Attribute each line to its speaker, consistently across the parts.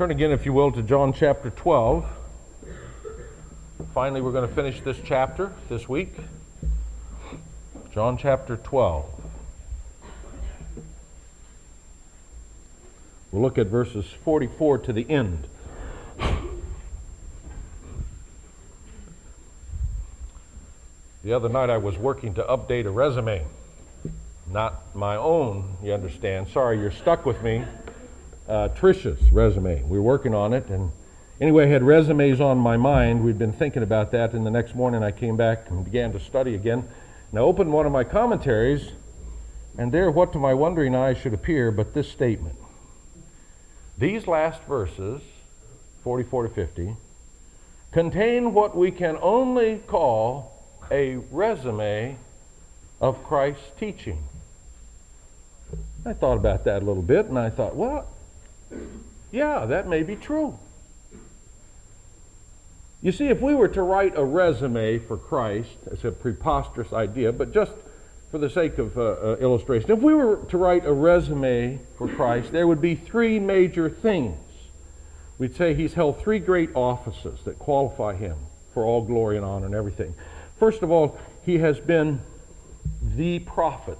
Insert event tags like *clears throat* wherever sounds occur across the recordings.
Speaker 1: Turn again, if you will, to John chapter 12. Finally, we're going to finish this chapter this week. John chapter 12. We'll look at verses 44 to the end. The other night I was working to update a resume. Not my own, you understand. Sorry, you're stuck with me. Uh, Trisha's resume. We were working on it, and anyway, I had resumes on my mind. We'd been thinking about that, and the next morning I came back and began to study again. And I opened one of my commentaries, and there, what to my wondering eyes should appear but this statement. These last verses, 44 to 50, contain what we can only call a resume of Christ's teaching. I thought about that a little bit and I thought, well, yeah, that may be true. You see, if we were to write a resume for Christ, it's a preposterous idea, but just for the sake of uh, uh, illustration, if we were to write a resume for Christ, there would be three major things. We'd say he's held three great offices that qualify him for all glory and honor and everything. First of all, he has been the prophet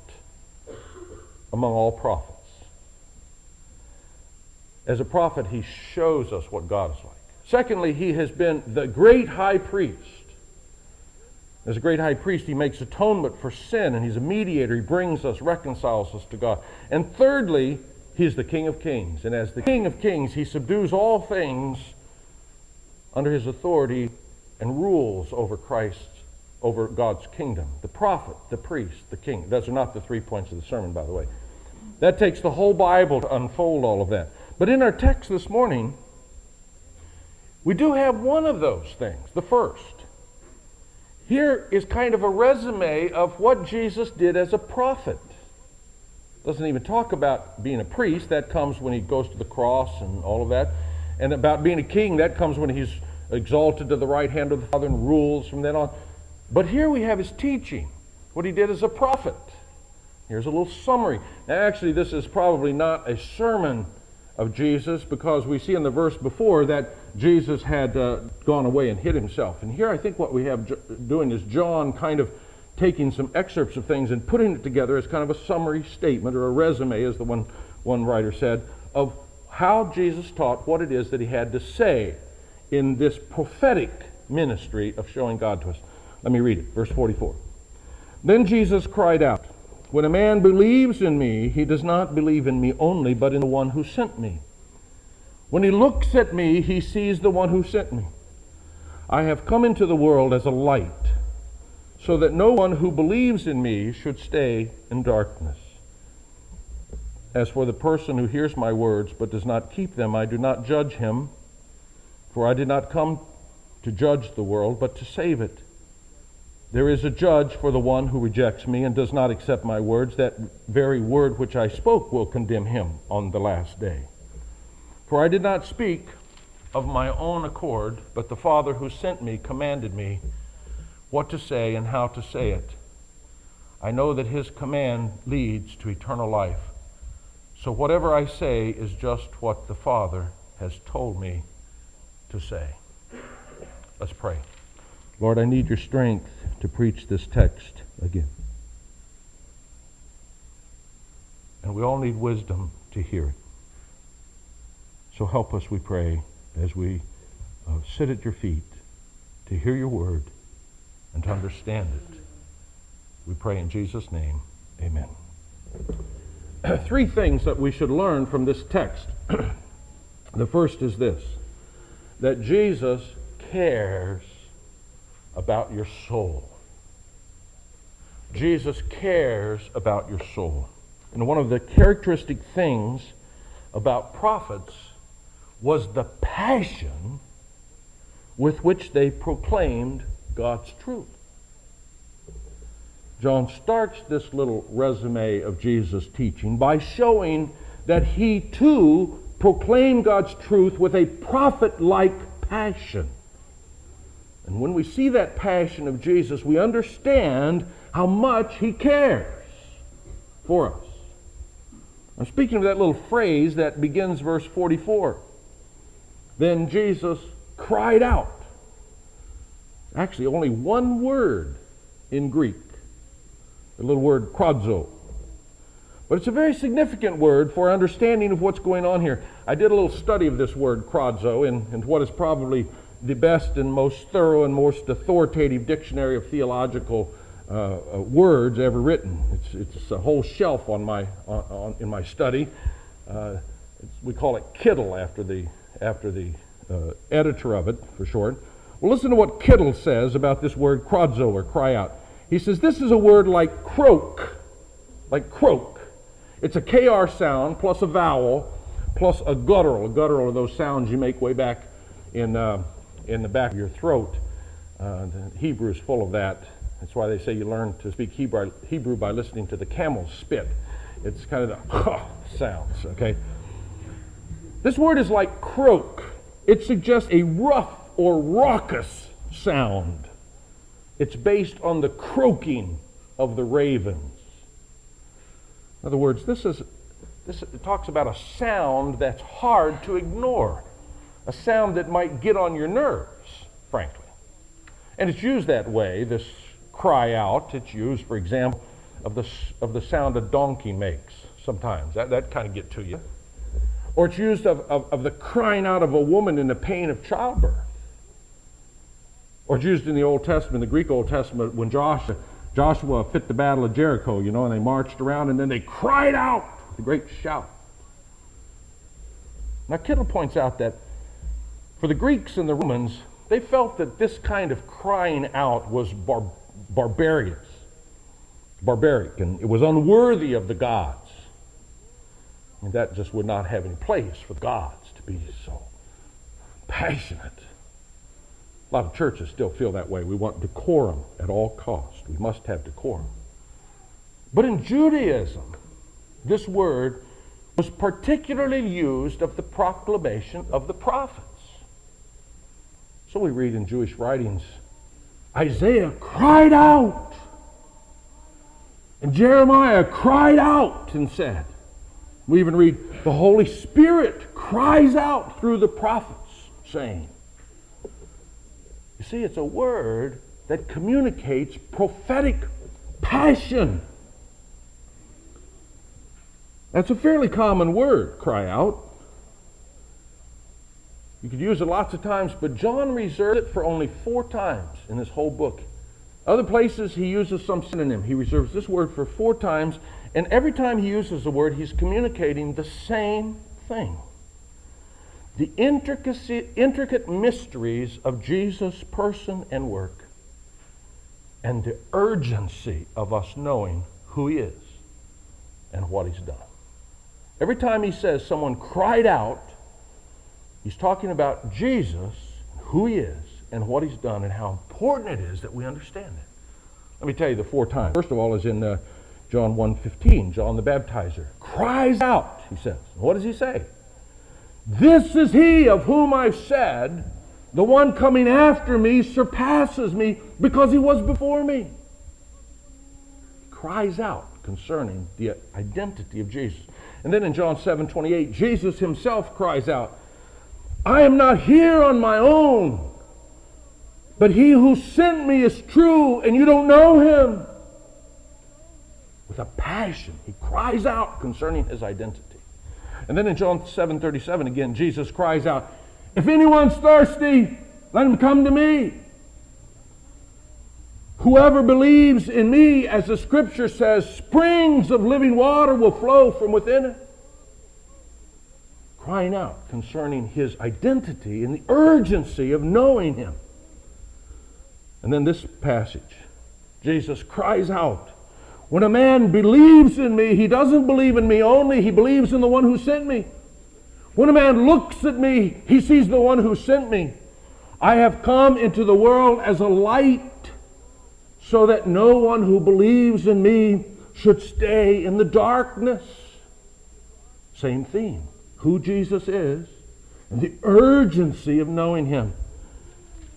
Speaker 1: among all prophets. As a prophet, he shows us what God is like. Secondly, he has been the great high priest. As a great high priest, he makes atonement for sin, and he's a mediator. He brings us, reconciles us to God. And thirdly, he's the King of kings. And as the King of kings, he subdues all things under his authority and rules over Christ's over God's kingdom. The prophet, the priest, the king. Those are not the three points of the sermon, by the way. That takes the whole Bible to unfold all of that. But in our text this morning, we do have one of those things, the first. Here is kind of a resume of what Jesus did as a prophet. Doesn't even talk about being a priest, that comes when he goes to the cross and all of that. And about being a king, that comes when he's exalted to the right hand of the Father and rules from then on. But here we have his teaching, what he did as a prophet. Here's a little summary. Now, actually, this is probably not a sermon of Jesus because we see in the verse before that Jesus had uh, gone away and hid himself. And here I think what we have doing is John kind of taking some excerpts of things and putting it together as kind of a summary statement or a resume, as the one, one writer said, of how Jesus taught what it is that he had to say in this prophetic ministry of showing God to us. Let me read it, verse 44. Then Jesus cried out, When a man believes in me, he does not believe in me only, but in the one who sent me. When he looks at me, he sees the one who sent me. I have come into the world as a light, so that no one who believes in me should stay in darkness. As for the person who hears my words but does not keep them, I do not judge him, for I did not come to judge the world, but to save it. There is a judge for the one who rejects me and does not accept my words. That very word which I spoke will condemn him on the last day. For I did not speak of my own accord, but the Father who sent me commanded me what to say and how to say it. I know that his command leads to eternal life. So whatever I say is just what the Father has told me to say. Let's pray. Lord, I need your strength to preach this text again. And we all need wisdom to hear it. So help us, we pray, as we uh, sit at your feet to hear your word and to understand it. We pray in Jesus' name. Amen. *clears throat* Three things that we should learn from this text. *clears throat* the first is this that Jesus cares about your soul. Jesus cares about your soul. And one of the characteristic things about prophets was the passion with which they proclaimed God's truth. John starts this little resume of Jesus' teaching by showing that he too proclaimed God's truth with a prophet like passion. And when we see that passion of Jesus, we understand how much he cares for us. I'm speaking of that little phrase that begins verse 44. Then Jesus cried out. Actually, only one word in Greek, the little word krazo. But it's a very significant word for understanding of what's going on here. I did a little study of this word krazo and, in what is probably the best and most thorough and most authoritative dictionary of theological uh, uh, words ever written. It's, it's a whole shelf on my, on, on in my study. Uh, we call it Kittel after the, after the uh, editor of it, for short. Well, listen to what Kittel says about this word krazo or cry out. He says, This is a word like croak, like croak. It's a KR sound plus a vowel plus a guttural. A guttural are those sounds you make way back in, uh, in the back of your throat. Uh, the Hebrew is full of that. That's why they say you learn to speak Hebrew, Hebrew by listening to the camel spit. It's kind of the sounds, okay? This word is like croak. It suggests a rough or raucous sound. It's based on the croaking of the ravens. In other words, this is this talks about a sound that's hard to ignore, a sound that might get on your nerves, frankly. And it's used that way, this cry out. It's used, for example, of the, of the sound a donkey makes sometimes. That, that kind of get to you. Or it's used of, of, of the crying out of a woman in the pain of childbirth. Or it's used in the Old Testament, the Greek Old Testament, when Joshua, Joshua fit the battle of Jericho, you know, and they marched around and then they cried out a great shout. Now, Kittel points out that for the Greeks and the Romans, they felt that this kind of crying out was bar- barbarious, barbaric, and it was unworthy of the gods. And that just would not have any place for the gods to be so passionate. A lot of churches still feel that way. We want decorum at all cost. We must have decorum. But in Judaism, this word was particularly used of the proclamation of the prophets. So we read in Jewish writings Isaiah cried out, and Jeremiah cried out and said, we even read, the Holy Spirit cries out through the prophets, saying, You see, it's a word that communicates prophetic passion. That's a fairly common word, cry out. You could use it lots of times, but John reserved it for only four times in this whole book. Other places he uses some synonym. He reserves this word for four times, and every time he uses the word, he's communicating the same thing. The intricate mysteries of Jesus' person and work, and the urgency of us knowing who he is and what he's done. Every time he says someone cried out, he's talking about Jesus, who he is, and what he's done, and how important it is that we understand it. Let me tell you the four times. First of all is in uh, John 1.15, John the Baptizer cries out, he says. What does he say? This is he of whom I've said, the one coming after me surpasses me because he was before me. He cries out concerning the identity of Jesus. And then in John 7:28, Jesus himself cries out, I am not here on my own, but he who sent me is true, and you don't know him with a passion. He cries out concerning his identity. And then in John 7:37 again, Jesus cries out, "If anyone's thirsty, let him come to me. Whoever believes in me, as the scripture says, springs of living water will flow from within it." Crying out concerning his identity and the urgency of knowing him. And then this passage, Jesus cries out, when a man believes in me, he doesn't believe in me only, he believes in the one who sent me. When a man looks at me, he sees the one who sent me. I have come into the world as a light so that no one who believes in me should stay in the darkness. Same theme who Jesus is and the urgency of knowing him.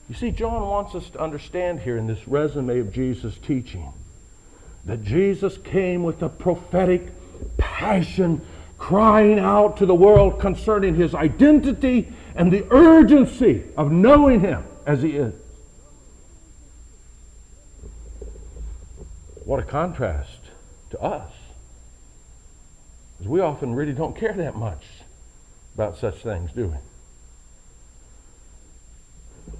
Speaker 1: You see, John wants us to understand here in this resume of Jesus' teaching that Jesus came with a prophetic passion, crying out to the world concerning his identity and the urgency of knowing Him as He is. What a contrast to us. We often really don't care that much about such things, do we?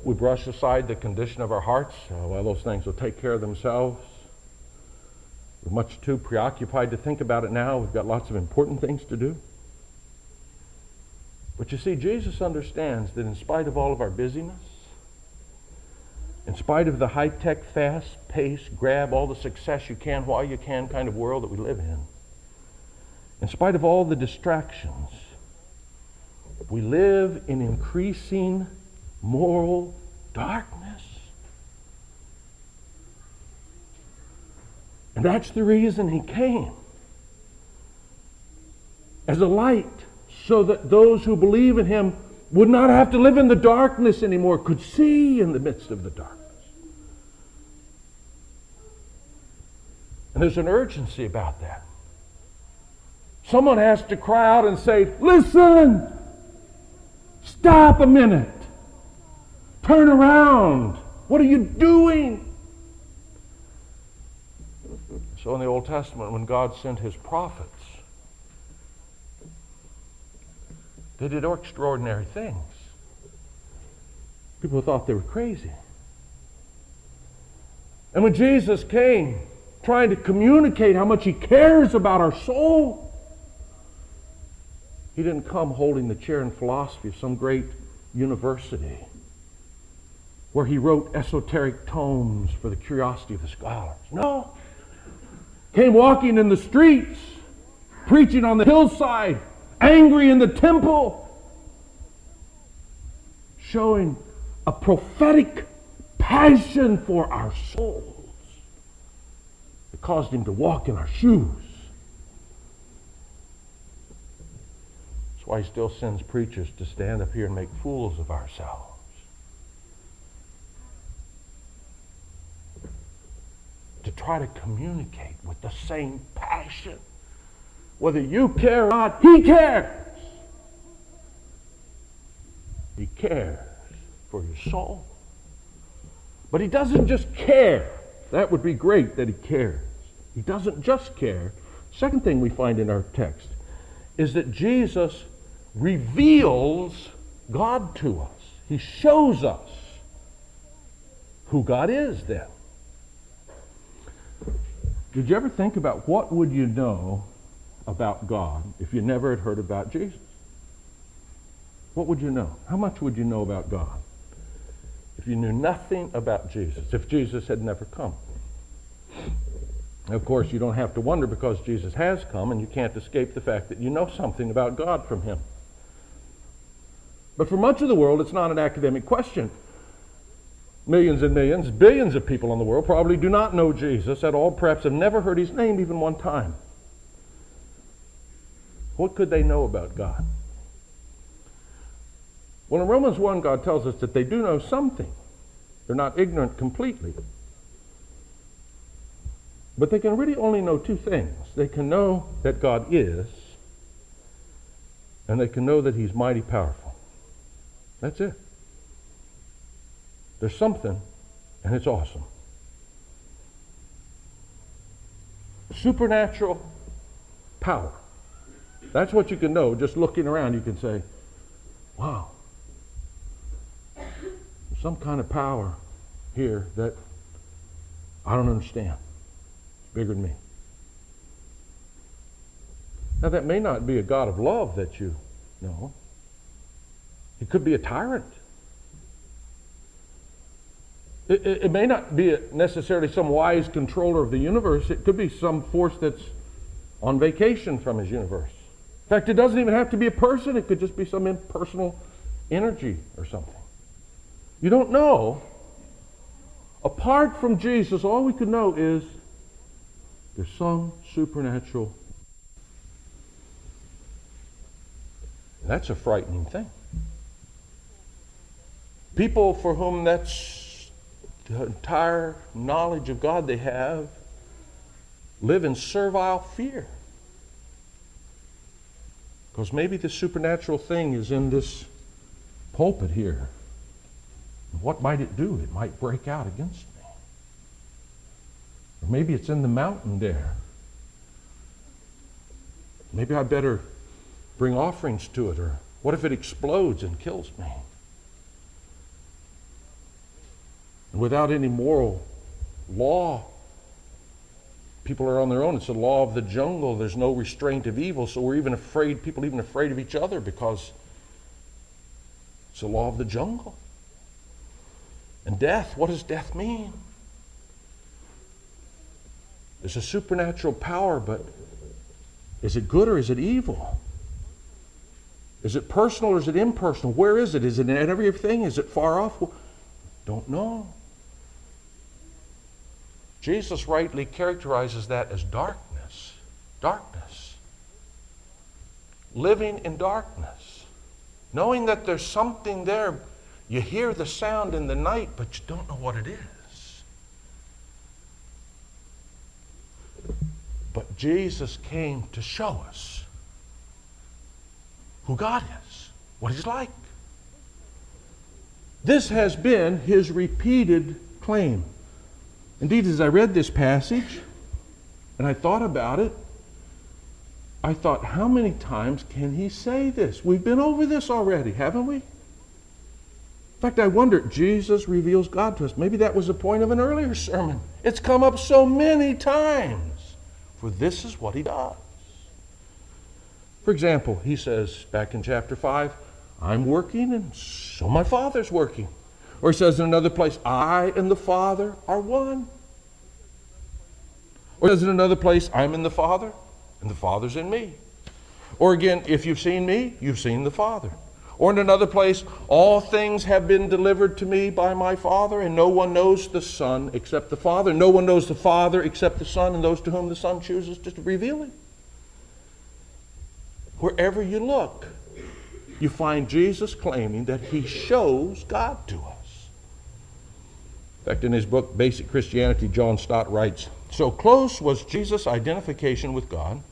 Speaker 1: We brush aside the condition of our hearts. Uh, well, those things will take care of themselves. We're much too preoccupied to think about it now. We've got lots of important things to do. But you see, Jesus understands that in spite of all of our busyness, in spite of the high tech, fast pace, grab all the success you can while you can kind of world that we live in, in spite of all the distractions, we live in increasing moral darkness. And that's the reason he came as a light so that those who believe in him would not have to live in the darkness anymore, could see in the midst of the darkness. And there's an urgency about that. Someone has to cry out and say, Listen! Stop a minute! Turn around! What are you doing? So in the Old Testament, when God sent his prophets, they did extraordinary things. People thought they were crazy. And when Jesus came, trying to communicate how much he cares about our soul, he didn't come holding the chair in philosophy of some great university where he wrote esoteric tomes for the curiosity of the scholars. No came walking in the streets, preaching on the hillside, angry in the temple, showing a prophetic passion for our souls. It caused him to walk in our shoes. That's why he still sends preachers to stand up here and make fools of ourselves. to try to communicate with the same passion. Whether you care or not, He cares. He cares for your soul. But He doesn't just care. That would be great that He cares. He doesn't just care. Second thing we find in our text is that Jesus reveals God to us. He shows us who God is then. Did you ever think about what would you know about God if you never had heard about Jesus? What would you know? How much would you know about God if you knew nothing about Jesus, if Jesus had never come? Of course, you don't have to wonder because Jesus has come and you can't escape the fact that you know something about God from him. But for much of the world, it's not an academic question. Millions and millions, billions of people in the world probably do not know Jesus at all, perhaps have never heard his name even one time. What could they know about God? Well, in Romans 1, God tells us that they do know something. They're not ignorant completely. But they can really only know two things. They can know that God is, and they can know that He's mighty powerful. That's it. There's something, and it's awesome. Supernatural power. That's what you can know. Just looking around, you can say, wow, there's some kind of power here that I don't understand. It's bigger than me. Now, that may not be a God of love that you know. He could be a tyrant. It, it, it may not be necessarily some wise controller of the universe. It could be some force that's on vacation from his universe. In fact, it doesn't even have to be a person. It could just be some impersonal energy or something. You don't know. Apart from Jesus, all we could know is there's some supernatural. That's a frightening thing. People for whom that's the entire knowledge of God they have live in servile fear. Because maybe the supernatural thing is in this pulpit here. What might it do? It might break out against me. Or maybe it's in the mountain there. Maybe I better bring offerings to it. Or what if it explodes and kills me? And without any moral law, people are on their own. It's the law of the jungle. There's no restraint of evil. So we're even afraid, people even afraid of each other because it's the law of the jungle. And death, what does death mean? It's a supernatural power, but is it good or is it evil? Is it personal or is it impersonal? Where is it? Is it in everything? Is it far off? Don't know. Jesus rightly characterizes that as darkness. Darkness. Living in darkness. Knowing that there's something there. You hear the sound in the night, but you don't know what it is. But Jesus came to show us who God is, what He's like. This has been His repeated claim. Indeed, as I read this passage and I thought about it, I thought, how many times can he say this? We've been over this already, haven't we? In fact, I wonder, Jesus reveals God to us. Maybe that was the point of an earlier sermon. It's come up so many times, for this is what he does. For example, he says back in chapter 5, I'm working and so my Father's working. Or he says in another place, I and the Father are one. Or he says in another place, I'm in the Father and the Father's in me. Or again, if you've seen me, you've seen the Father. Or in another place, all things have been delivered to me by my Father, and no one knows the Son except the Father. No one knows the Father except the Son and those to whom the Son chooses to reveal him. Wherever you look, you find Jesus claiming that he shows God to us. In fact, in his book, Basic Christianity, John Stott writes So close was Jesus' identification with God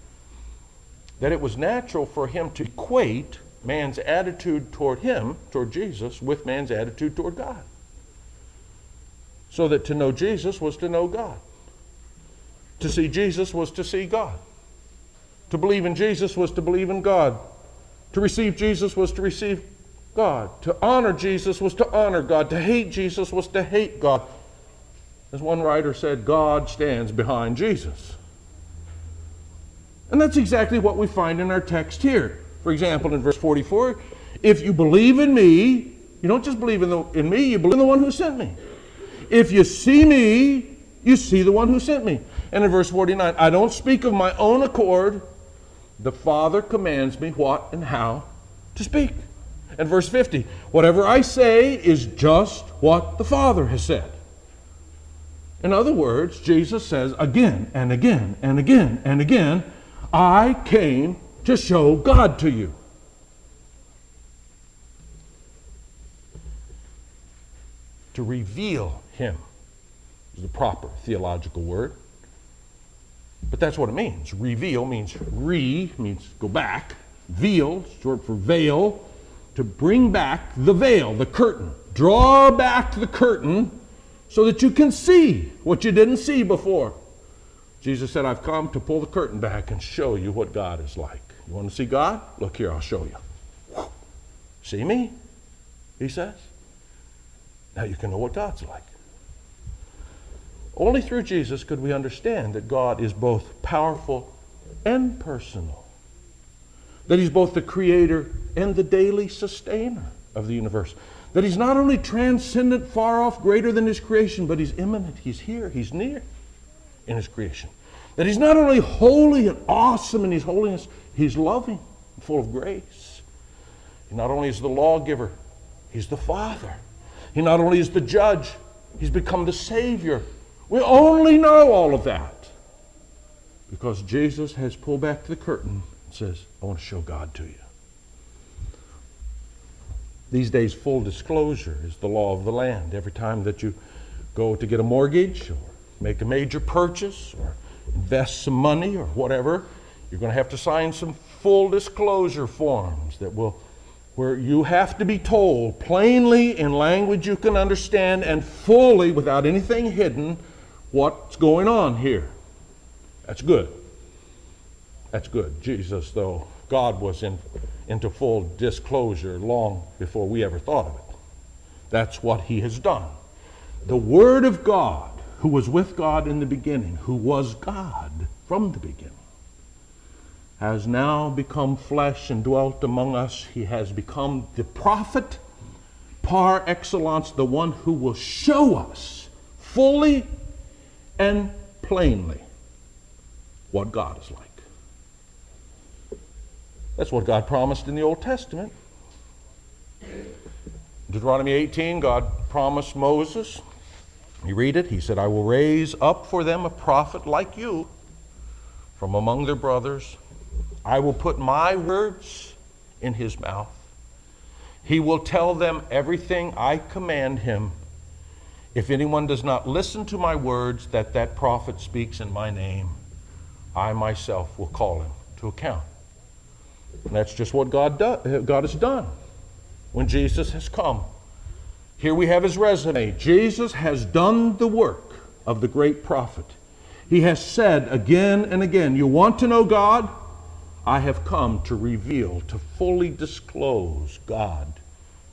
Speaker 1: that it was natural for him to equate man's attitude toward him, toward Jesus, with man's attitude toward God. So that to know Jesus was to know God. To see Jesus was to see God. To believe in Jesus was to believe in God. To receive Jesus was to receive God. To honor Jesus was to honor God. To hate Jesus was to hate God. As one writer said, God stands behind Jesus. And that's exactly what we find in our text here. For example, in verse 44, if you believe in me, you don't just believe in, the, in me, you believe in the one who sent me. If you see me, you see the one who sent me. And in verse 49, I don't speak of my own accord. The Father commands me what and how to speak. And verse 50 Whatever I say is just what the Father has said. In other words, Jesus says again and again and again and again, I came to show God to you. To reveal Him is the proper theological word. But that's what it means. Reveal means re, means go back. Veil, short for veil, to bring back the veil, the curtain. Draw back the curtain so that you can see what you didn't see before. Jesus said, I've come to pull the curtain back and show you what God is like. You want to see God? Look here, I'll show you. See me? He says. Now you can know what God's like. Only through Jesus could we understand that God is both powerful and personal that he's both the creator and the daily sustainer of the universe. That he's not only transcendent, far off, greater than his creation, but he's immanent. He's here, he's near in his creation. That he's not only holy and awesome in his holiness, he's loving and full of grace. He not only is the lawgiver, he's the father. He not only is the judge, he's become the savior. We only know all of that because Jesus has pulled back the curtain and says, I want to show God to you. These days, full disclosure is the law of the land. Every time that you go to get a mortgage or make a major purchase or invest some money or whatever, you're going to have to sign some full disclosure forms that will where you have to be told plainly in language you can understand and fully without anything hidden what's going on here. That's good. That's good. Jesus, though, God was in, into full disclosure long before we ever thought of it. That's what he has done. The Word of God, who was with God in the beginning, who was God from the beginning, has now become flesh and dwelt among us. He has become the prophet par excellence, the one who will show us fully and plainly what God is like. That's what God promised in the Old Testament. Deuteronomy 18, God promised Moses, you read it, he said, I will raise up for them a prophet like you from among their brothers. I will put my words in his mouth. He will tell them everything I command him. If anyone does not listen to my words that that prophet speaks in my name, I myself will call him to account. And that's just what God, do, God has done when Jesus has come. Here we have his resume. Jesus has done the work of the great prophet. He has said again and again, You want to know God? I have come to reveal, to fully disclose God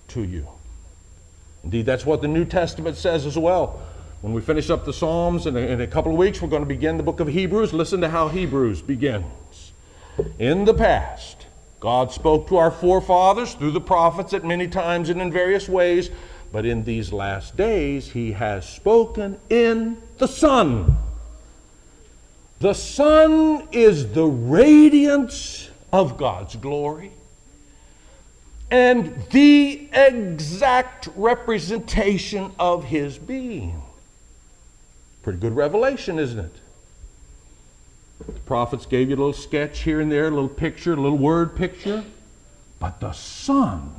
Speaker 1: to you. Indeed, that's what the New Testament says as well. When we finish up the Psalms in a, in a couple of weeks, we're going to begin the book of Hebrews. Listen to how Hebrews begins. In the past, God spoke to our forefathers through the prophets at many times and in various ways, but in these last days, He has spoken in the Son. The Son is the radiance of God's glory and the exact representation of His being. Pretty good revelation, isn't it? The prophets gave you a little sketch here and there, a little picture, a little word picture. But the Son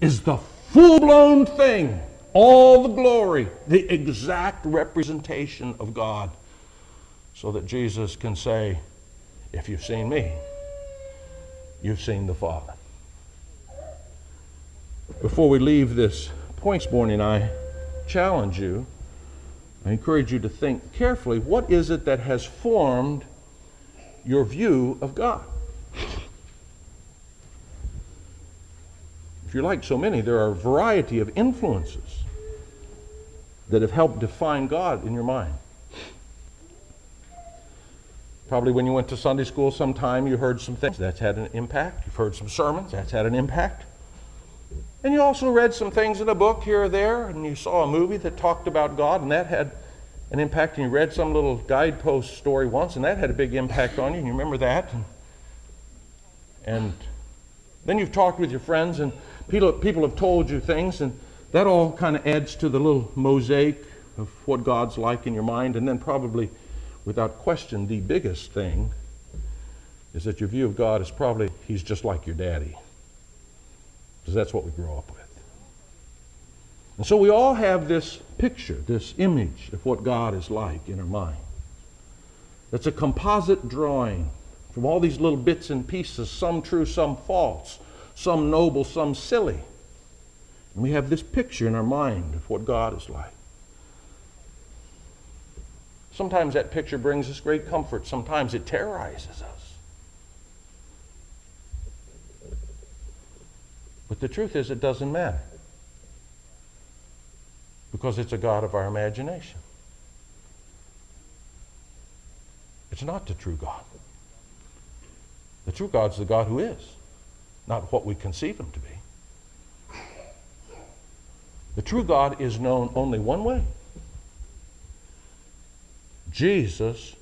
Speaker 1: is the full blown thing, all the glory, the exact representation of God, so that Jesus can say, If you've seen me, you've seen the Father. Before we leave this points morning, I challenge you I encourage you to think carefully what is it that has formed your view of God? If you're like so many, there are a variety of influences that have helped define God in your mind. Probably when you went to Sunday school sometime, you heard some things that's had an impact. You've heard some sermons that's had an impact. And you also read some things in a book here or there, and you saw a movie that talked about God, and that had an impact. And you read some little guidepost story once, and that had a big impact on you. And you remember that. And, and then you've talked with your friends, and people, people have told you things, and that all kind of adds to the little mosaic of what God's like in your mind. And then, probably without question, the biggest thing is that your view of God is probably He's just like your daddy because that's what we grow up with. And so we all have this picture, this image of what God is like in our mind. It's a composite drawing from all these little bits and pieces, some true, some false, some noble, some silly. And we have this picture in our mind of what God is like. Sometimes that picture brings us great comfort, sometimes it terrorizes us. But the truth is, it doesn't matter. Because it's a God of our imagination. It's not the true God. The true God's the God who is, not what we conceive him to be. The true God is known only one way. Jesus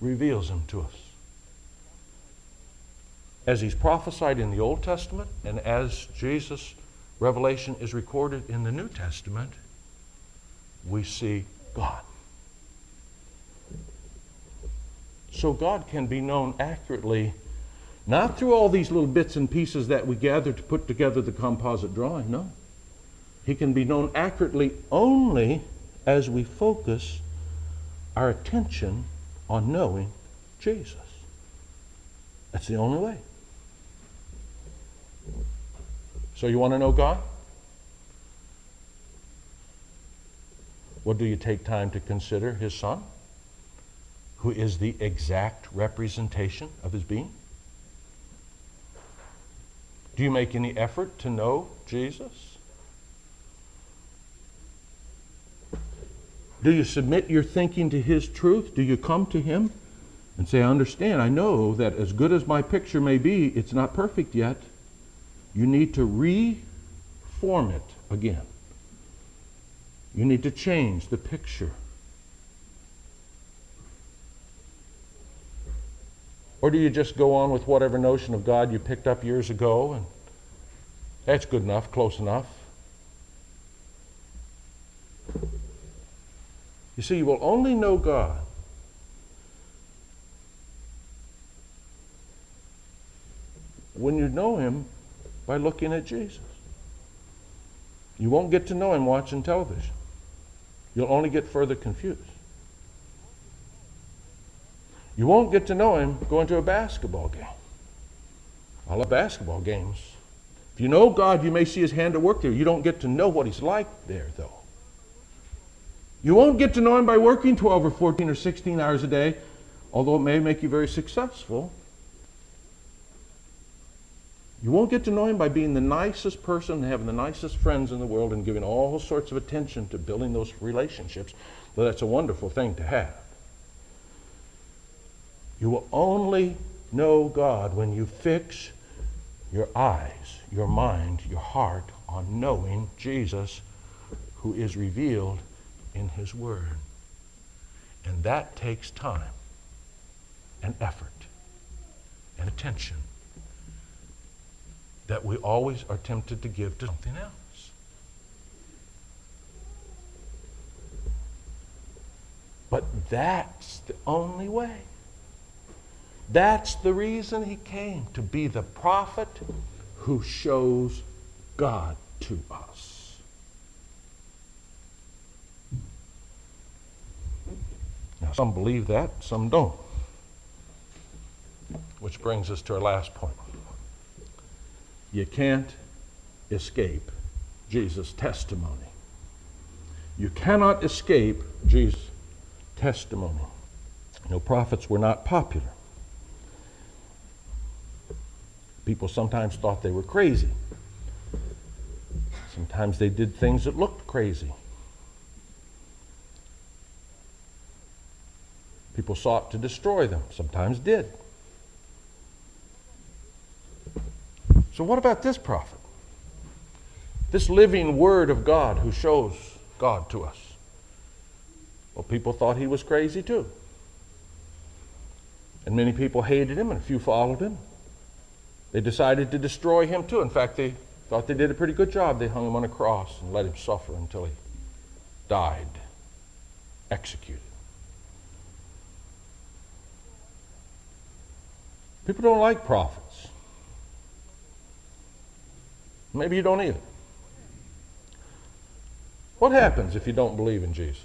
Speaker 1: reveals him to us as he's prophesied in the Old Testament and as Jesus' revelation is recorded in the New Testament, we see God. So God can be known accurately, not through all these little bits and pieces that we gather to put together the composite drawing, no. He can be known accurately only as we focus our attention on knowing Jesus. That's the only way. So you want to know God? Well, do you take time to consider his son, who is the exact representation of his being? Do you make any effort to know Jesus? Do you submit your thinking to his truth? Do you come to him and say, I understand, I know that as good as my picture may be, it's not perfect yet. You need to reform it again. You need to change the picture. Or do you just go on with whatever notion of God you picked up years ago and that's good enough, close enough? You see, you will only know God when you know Him by looking at Jesus. You won't get to know Him watching television. You'll only get further confused. You won't get to know Him going to a basketball game. I love basketball games. If you know God, you may see His hand at work there. You don't get to know what He's like there, though. You won't get to know Him by working 12 or 14 or 16 hours a day, although it may make you very successful. You won't get to know him by being the nicest person having the nicest friends in the world and giving all sorts of attention to building those relationships, though that's a wonderful thing to have. You will only know God when you fix your eyes, your mind, your heart on knowing Jesus who is revealed in His Word. And that takes time and effort and attention that we always are tempted to give to something else. But that's the only way. That's the reason he came to be the prophet who shows God to us. Now, some believe that, some don't. Which brings us to our last point. You can't escape Jesus' testimony. You cannot escape Jesus' testimony. You know, prophets were not popular. People sometimes thought they were crazy. Sometimes they did things that looked crazy. People sought to destroy them, sometimes did. So, what about this prophet? This living word of God who shows God to us. Well, people thought he was crazy too. And many people hated him, and a few followed him. They decided to destroy him too. In fact, they thought they did a pretty good job. They hung him on a cross and let him suffer until he died, executed. People don't like prophets. Maybe you don't either. What happens if you don't believe in Jesus?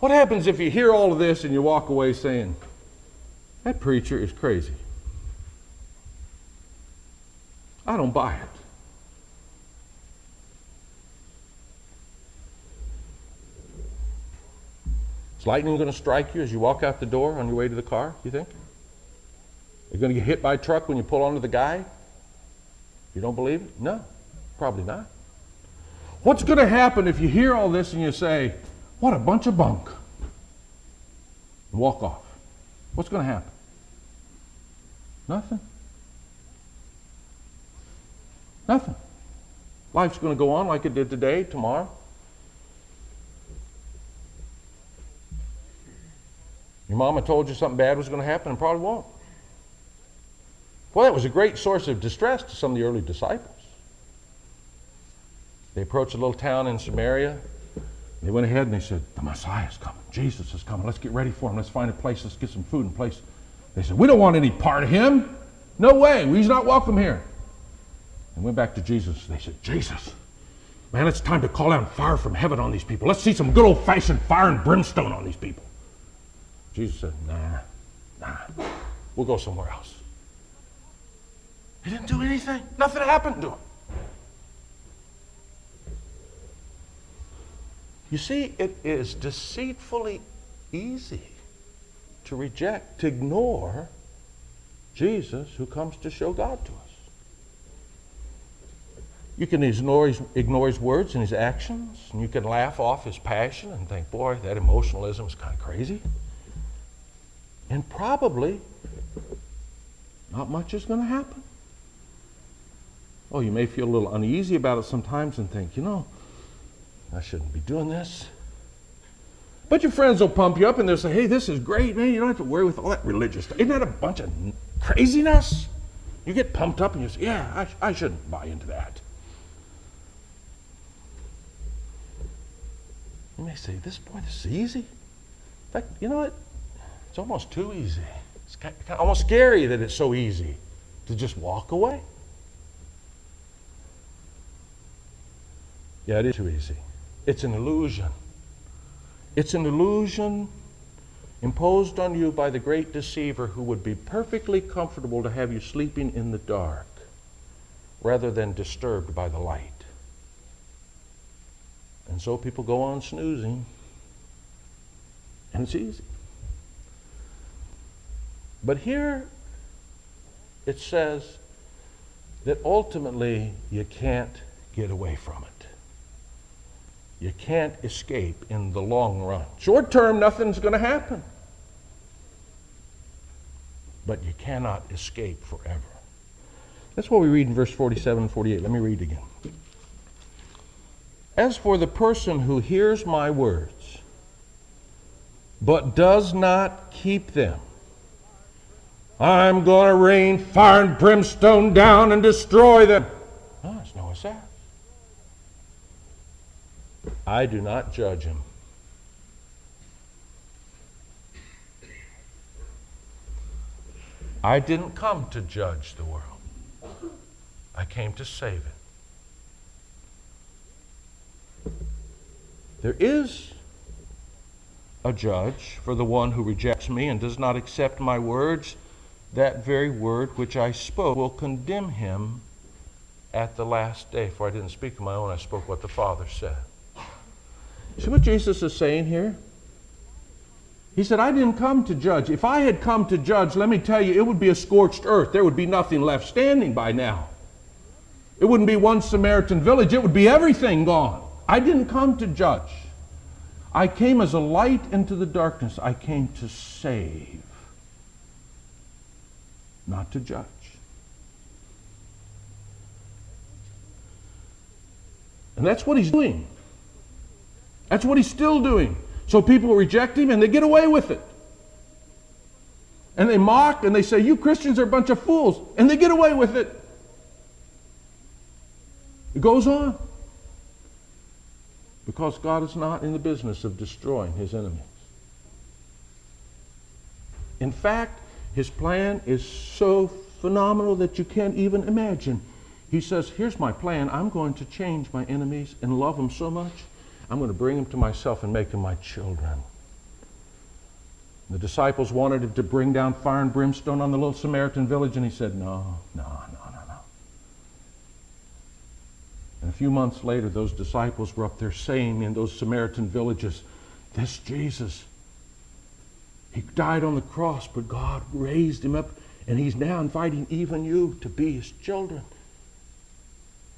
Speaker 1: What happens if you hear all of this and you walk away saying, that preacher is crazy? I don't buy it. Is lightning going to strike you as you walk out the door on your way to the car, you think? You're going to get hit by a truck when you pull onto the guy? You don't believe it? No, probably not. What's going to happen if you hear all this and you say, What a bunch of bunk? Walk off. What's going to happen? Nothing. Nothing. Life's going to go on like it did today, tomorrow. Your mama told you something bad was going to happen and probably won't. Well, that was a great source of distress to some of the early disciples. They approached a little town in Samaria. They went ahead and they said, The Messiah is coming. Jesus is coming. Let's get ready for him. Let's find a place. Let's get some food in place. They said, We don't want any part of him. No way. He's not welcome here. And went back to Jesus. They said, Jesus, man, it's time to call down fire from heaven on these people. Let's see some good old fashioned fire and brimstone on these people. Jesus said, Nah, nah. We'll go somewhere else. He didn't do anything. Nothing happened to him. You see, it is deceitfully easy to reject, to ignore Jesus who comes to show God to us. You can ignore his, ignore his words and his actions, and you can laugh off his passion and think, boy, that emotionalism is kind of crazy. And probably not much is going to happen. Oh, you may feel a little uneasy about it sometimes and think, you know, I shouldn't be doing this. But your friends will pump you up and they'll say, hey, this is great, man. You don't have to worry with all that religious stuff. Isn't that a bunch of craziness? You get pumped up and you say, yeah, I, I shouldn't buy into that. You may say, this boy, this is easy. In fact, you know what? It's almost too easy. It's kind of almost scary that it's so easy to just walk away. Yeah, it is too easy. It's an illusion. It's an illusion imposed on you by the great deceiver who would be perfectly comfortable to have you sleeping in the dark rather than disturbed by the light. And so people go on snoozing, and it's easy. But here it says that ultimately you can't get away from it. You can't escape in the long run. Short term, nothing's going to happen. But you cannot escape forever. That's what we read in verse 47 and 48. Let me read again. As for the person who hears my words, but does not keep them, I'm going to rain fire and brimstone down and destroy them. Oh, it's Noah says. I do not judge him. I didn't come to judge the world. I came to save it. There is a judge for the one who rejects me and does not accept my words that very word which I spoke will condemn him at the last day. For I didn't speak of my own, I spoke what the Father said. See what Jesus is saying here? He said, I didn't come to judge. If I had come to judge, let me tell you, it would be a scorched earth. There would be nothing left standing by now. It wouldn't be one Samaritan village, it would be everything gone. I didn't come to judge. I came as a light into the darkness. I came to save not to judge. And that's what he's doing. That's what he's still doing. So people reject him and they get away with it. And they mock and they say, You Christians are a bunch of fools. And they get away with it. It goes on. Because God is not in the business of destroying his enemies. In fact, his plan is so phenomenal that you can't even imagine. He says, Here's my plan. I'm going to change my enemies and love them so much, I'm going to bring them to myself and make them my children. The disciples wanted him to bring down fire and brimstone on the little Samaritan village, and he said, No, no, no, no, no. And a few months later, those disciples were up there saying in those Samaritan villages, This Jesus he died on the cross, but God raised him up, and he's now inviting even you to be his children.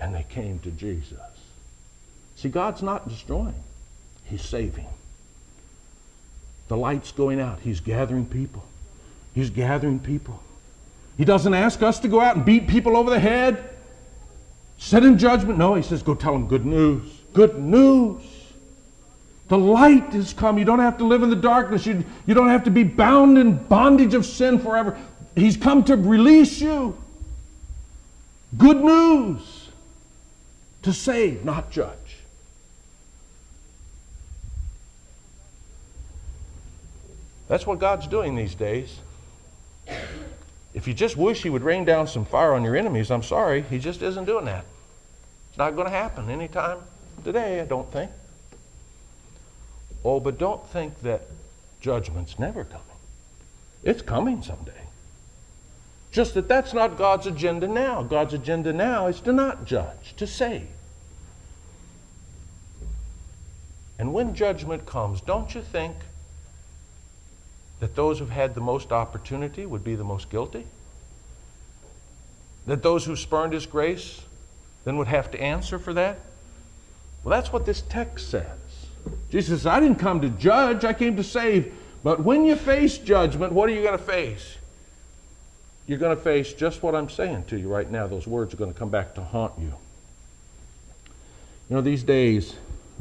Speaker 1: And they came to Jesus. See, God's not destroying, he's saving. The light's going out. He's gathering people. He's gathering people. He doesn't ask us to go out and beat people over the head, sit in judgment. No, he says, go tell them good news. Good news. The light has come. You don't have to live in the darkness. You, you don't have to be bound in bondage of sin forever. He's come to release you. Good news to save, not judge. That's what God's doing these days. If you just wish He would rain down some fire on your enemies, I'm sorry, He just isn't doing that. It's not going to happen anytime today, I don't think. Oh, but don't think that judgment's never coming. It's coming someday. Just that that's not God's agenda now. God's agenda now is to not judge, to save. And when judgment comes, don't you think that those who've had the most opportunity would be the most guilty? That those who spurned his grace then would have to answer for that? Well, that's what this text says. Jesus says, I didn't come to judge, I came to save. But when you face judgment, what are you going to face? You're going to face just what I'm saying to you right now. Those words are going to come back to haunt you. You know, these days,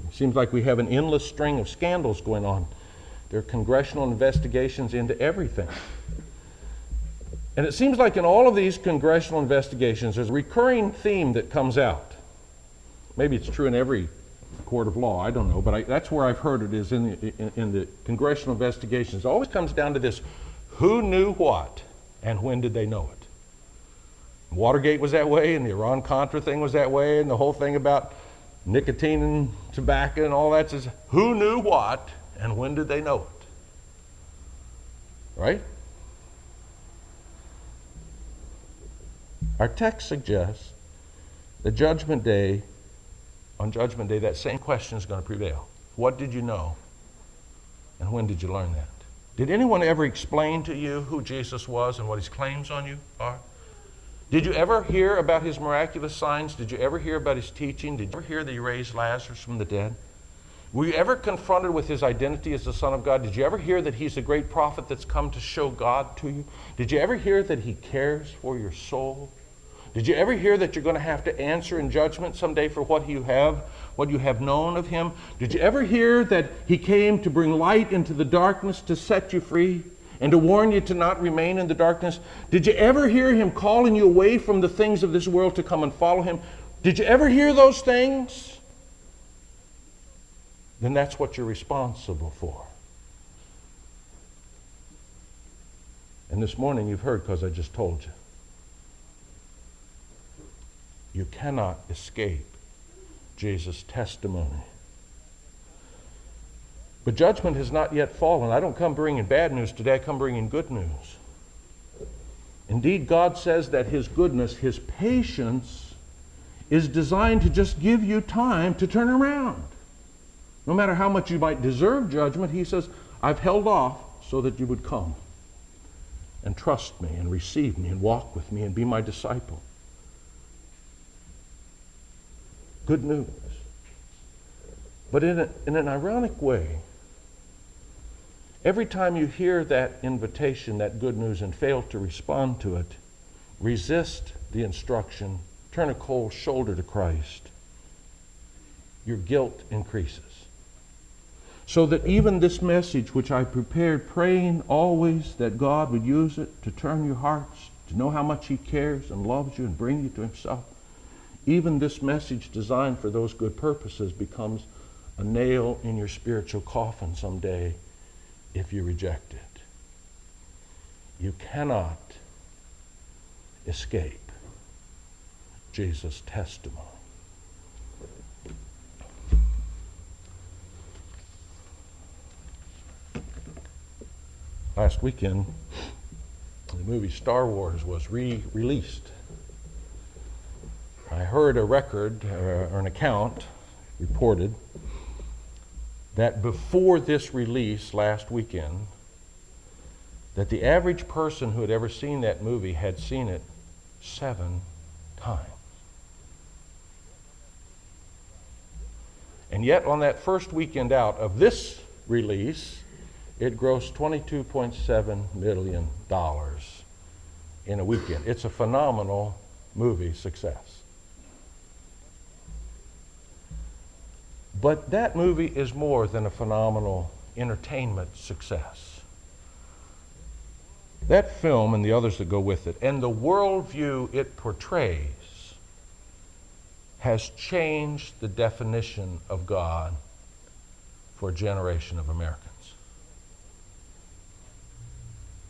Speaker 1: it seems like we have an endless string of scandals going on. There are congressional investigations into everything. And it seems like in all of these congressional investigations, there's a recurring theme that comes out. Maybe it's true in every court of law, I don't know, but I, that's where I've heard it is in the, in, in the congressional investigations. It always comes down to this who knew what and when did they know it? Watergate was that way, and the Iran Contra thing was that way, and the whole thing about nicotine and tobacco and all that says who knew what and when did they know it? Right? Our text suggests the judgment day, on judgment day, that same question is going to prevail. What did you know? And when did you learn that? Did anyone ever explain to you who Jesus was and what his claims on you are? Did you ever hear about his miraculous signs? Did you ever hear about his teaching? Did you ever hear that he raised Lazarus from the dead? Were you ever confronted with his identity as the Son of God? Did you ever hear that he's a great prophet that's come to show God to you? Did you ever hear that he cares for your soul? Did you ever hear that you're going to have to answer in judgment someday for what you have, what you have known of him? Did you ever hear that he came to bring light into the darkness to set you free and to warn you to not remain in the darkness? Did you ever hear him calling you away from the things of this world to come and follow him? Did you ever hear those things? Then that's what you're responsible for. And this morning you've heard because I just told you. You cannot escape Jesus' testimony. But judgment has not yet fallen. I don't come bringing bad news today, I come bringing good news. Indeed, God says that His goodness, His patience, is designed to just give you time to turn around. No matter how much you might deserve judgment, He says, I've held off so that you would come and trust me and receive me and walk with me and be my disciple. Good news. But in, a, in an ironic way, every time you hear that invitation, that good news, and fail to respond to it, resist the instruction, turn a cold shoulder to Christ, your guilt increases. So that even this message, which I prepared, praying always that God would use it to turn your hearts, to know how much He cares and loves you and bring you to Himself, even this message designed for those good purposes becomes a nail in your spiritual coffin someday if you reject it. You cannot escape Jesus' testimony. Last weekend, the movie Star Wars was re released I heard a record uh, or an account reported that before this release last weekend, that the average person who had ever seen that movie had seen it seven times. And yet, on that first weekend out of this release, it grossed $22.7 million in a weekend. It's a phenomenal movie success. But that movie is more than a phenomenal entertainment success. That film and the others that go with it, and the worldview it portrays, has changed the definition of God for a generation of Americans.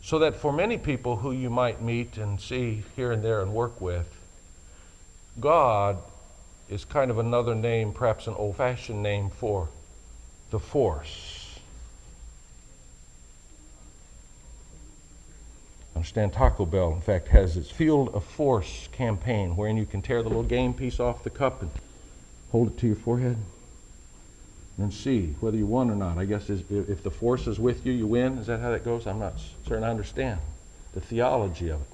Speaker 1: So that for many people who you might meet and see here and there and work with, God is kind of another name, perhaps an old fashioned name for the force. understand Taco Bell, in fact, has its Field of Force campaign wherein you can tear the little game piece off the cup and hold it to your forehead and see whether you won or not. I guess if the force is with you, you win. Is that how that goes? I'm not certain I understand the theology of it.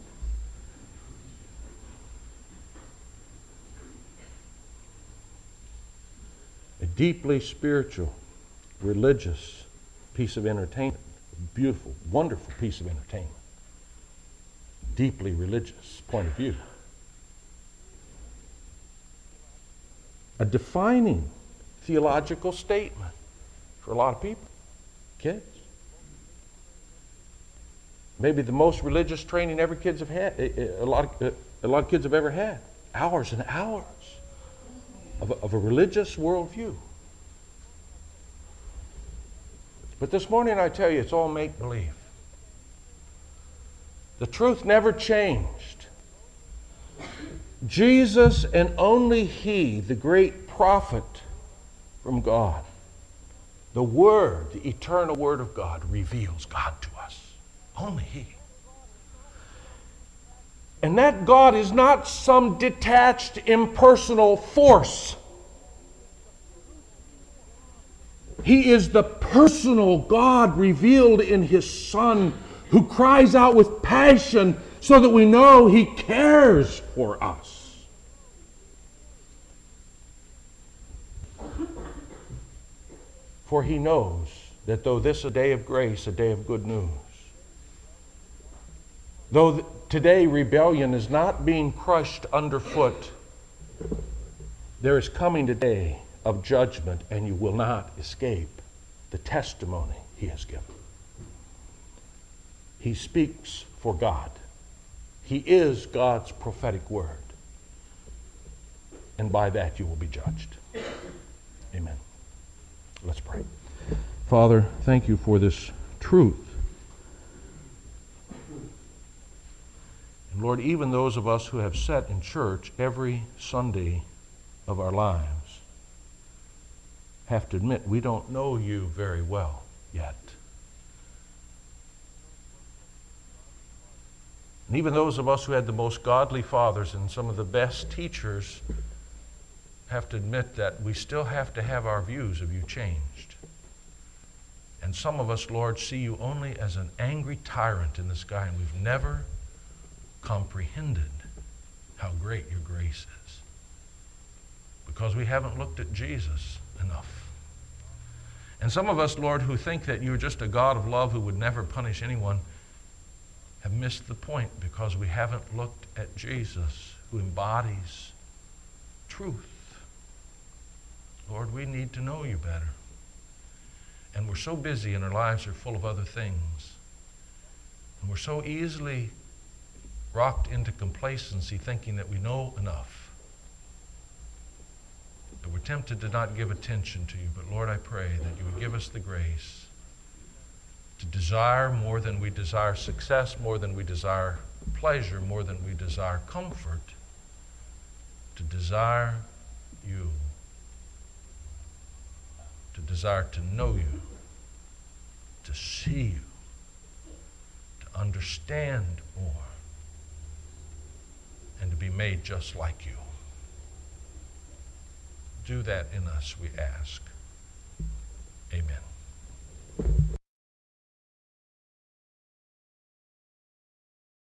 Speaker 1: A deeply spiritual, religious piece of entertainment. Beautiful, wonderful piece of entertainment. Deeply religious point of view. A defining theological statement for a lot of people. Kids. Maybe the most religious training every kids have had, eh, eh, a lot of, eh, a lot of kids have ever had. Hours and hours of a, of a religious worldview. But this morning I tell you, it's all make believe. The truth never changed. Jesus and only He, the great prophet, from God. The Word, the eternal Word of God, reveals God to us. Only He. And that God is not some detached, impersonal force. He is the personal God revealed in His Son who cries out with passion so that we know He cares for us. For he knows that though this a day of grace, a day of good news, though today rebellion is not being crushed underfoot, there is coming a day of judgment, and you will not escape the testimony he has given. He speaks for God. He is God's prophetic word. And by that you will be judged. Amen. Let's pray. Father, thank you for this truth. And Lord, even those of us who have sat in church every Sunday of our lives have to admit we don't know you very well yet. And even those of us who had the most godly fathers and some of the best teachers have to admit that we still have to have our views of you changed. And some of us, Lord, see you only as an angry tyrant in the sky, and we've never comprehended how great your grace is. Because we haven't looked at Jesus enough. And some of us, Lord, who think that you're just a God of love who would never punish anyone, have missed the point because we haven't looked at Jesus who embodies truth. Lord, we need to know you better. And we're so busy and our lives are full of other things. And we're so easily rocked into complacency thinking that we know enough. That we're tempted to not give attention to you. But Lord, I pray that you would give us the grace to desire more than we desire success, more than we desire pleasure, more than we desire comfort, to desire you to desire to know you, to see you, to understand more, and to be made just like you. Do that in us, we ask. Amen.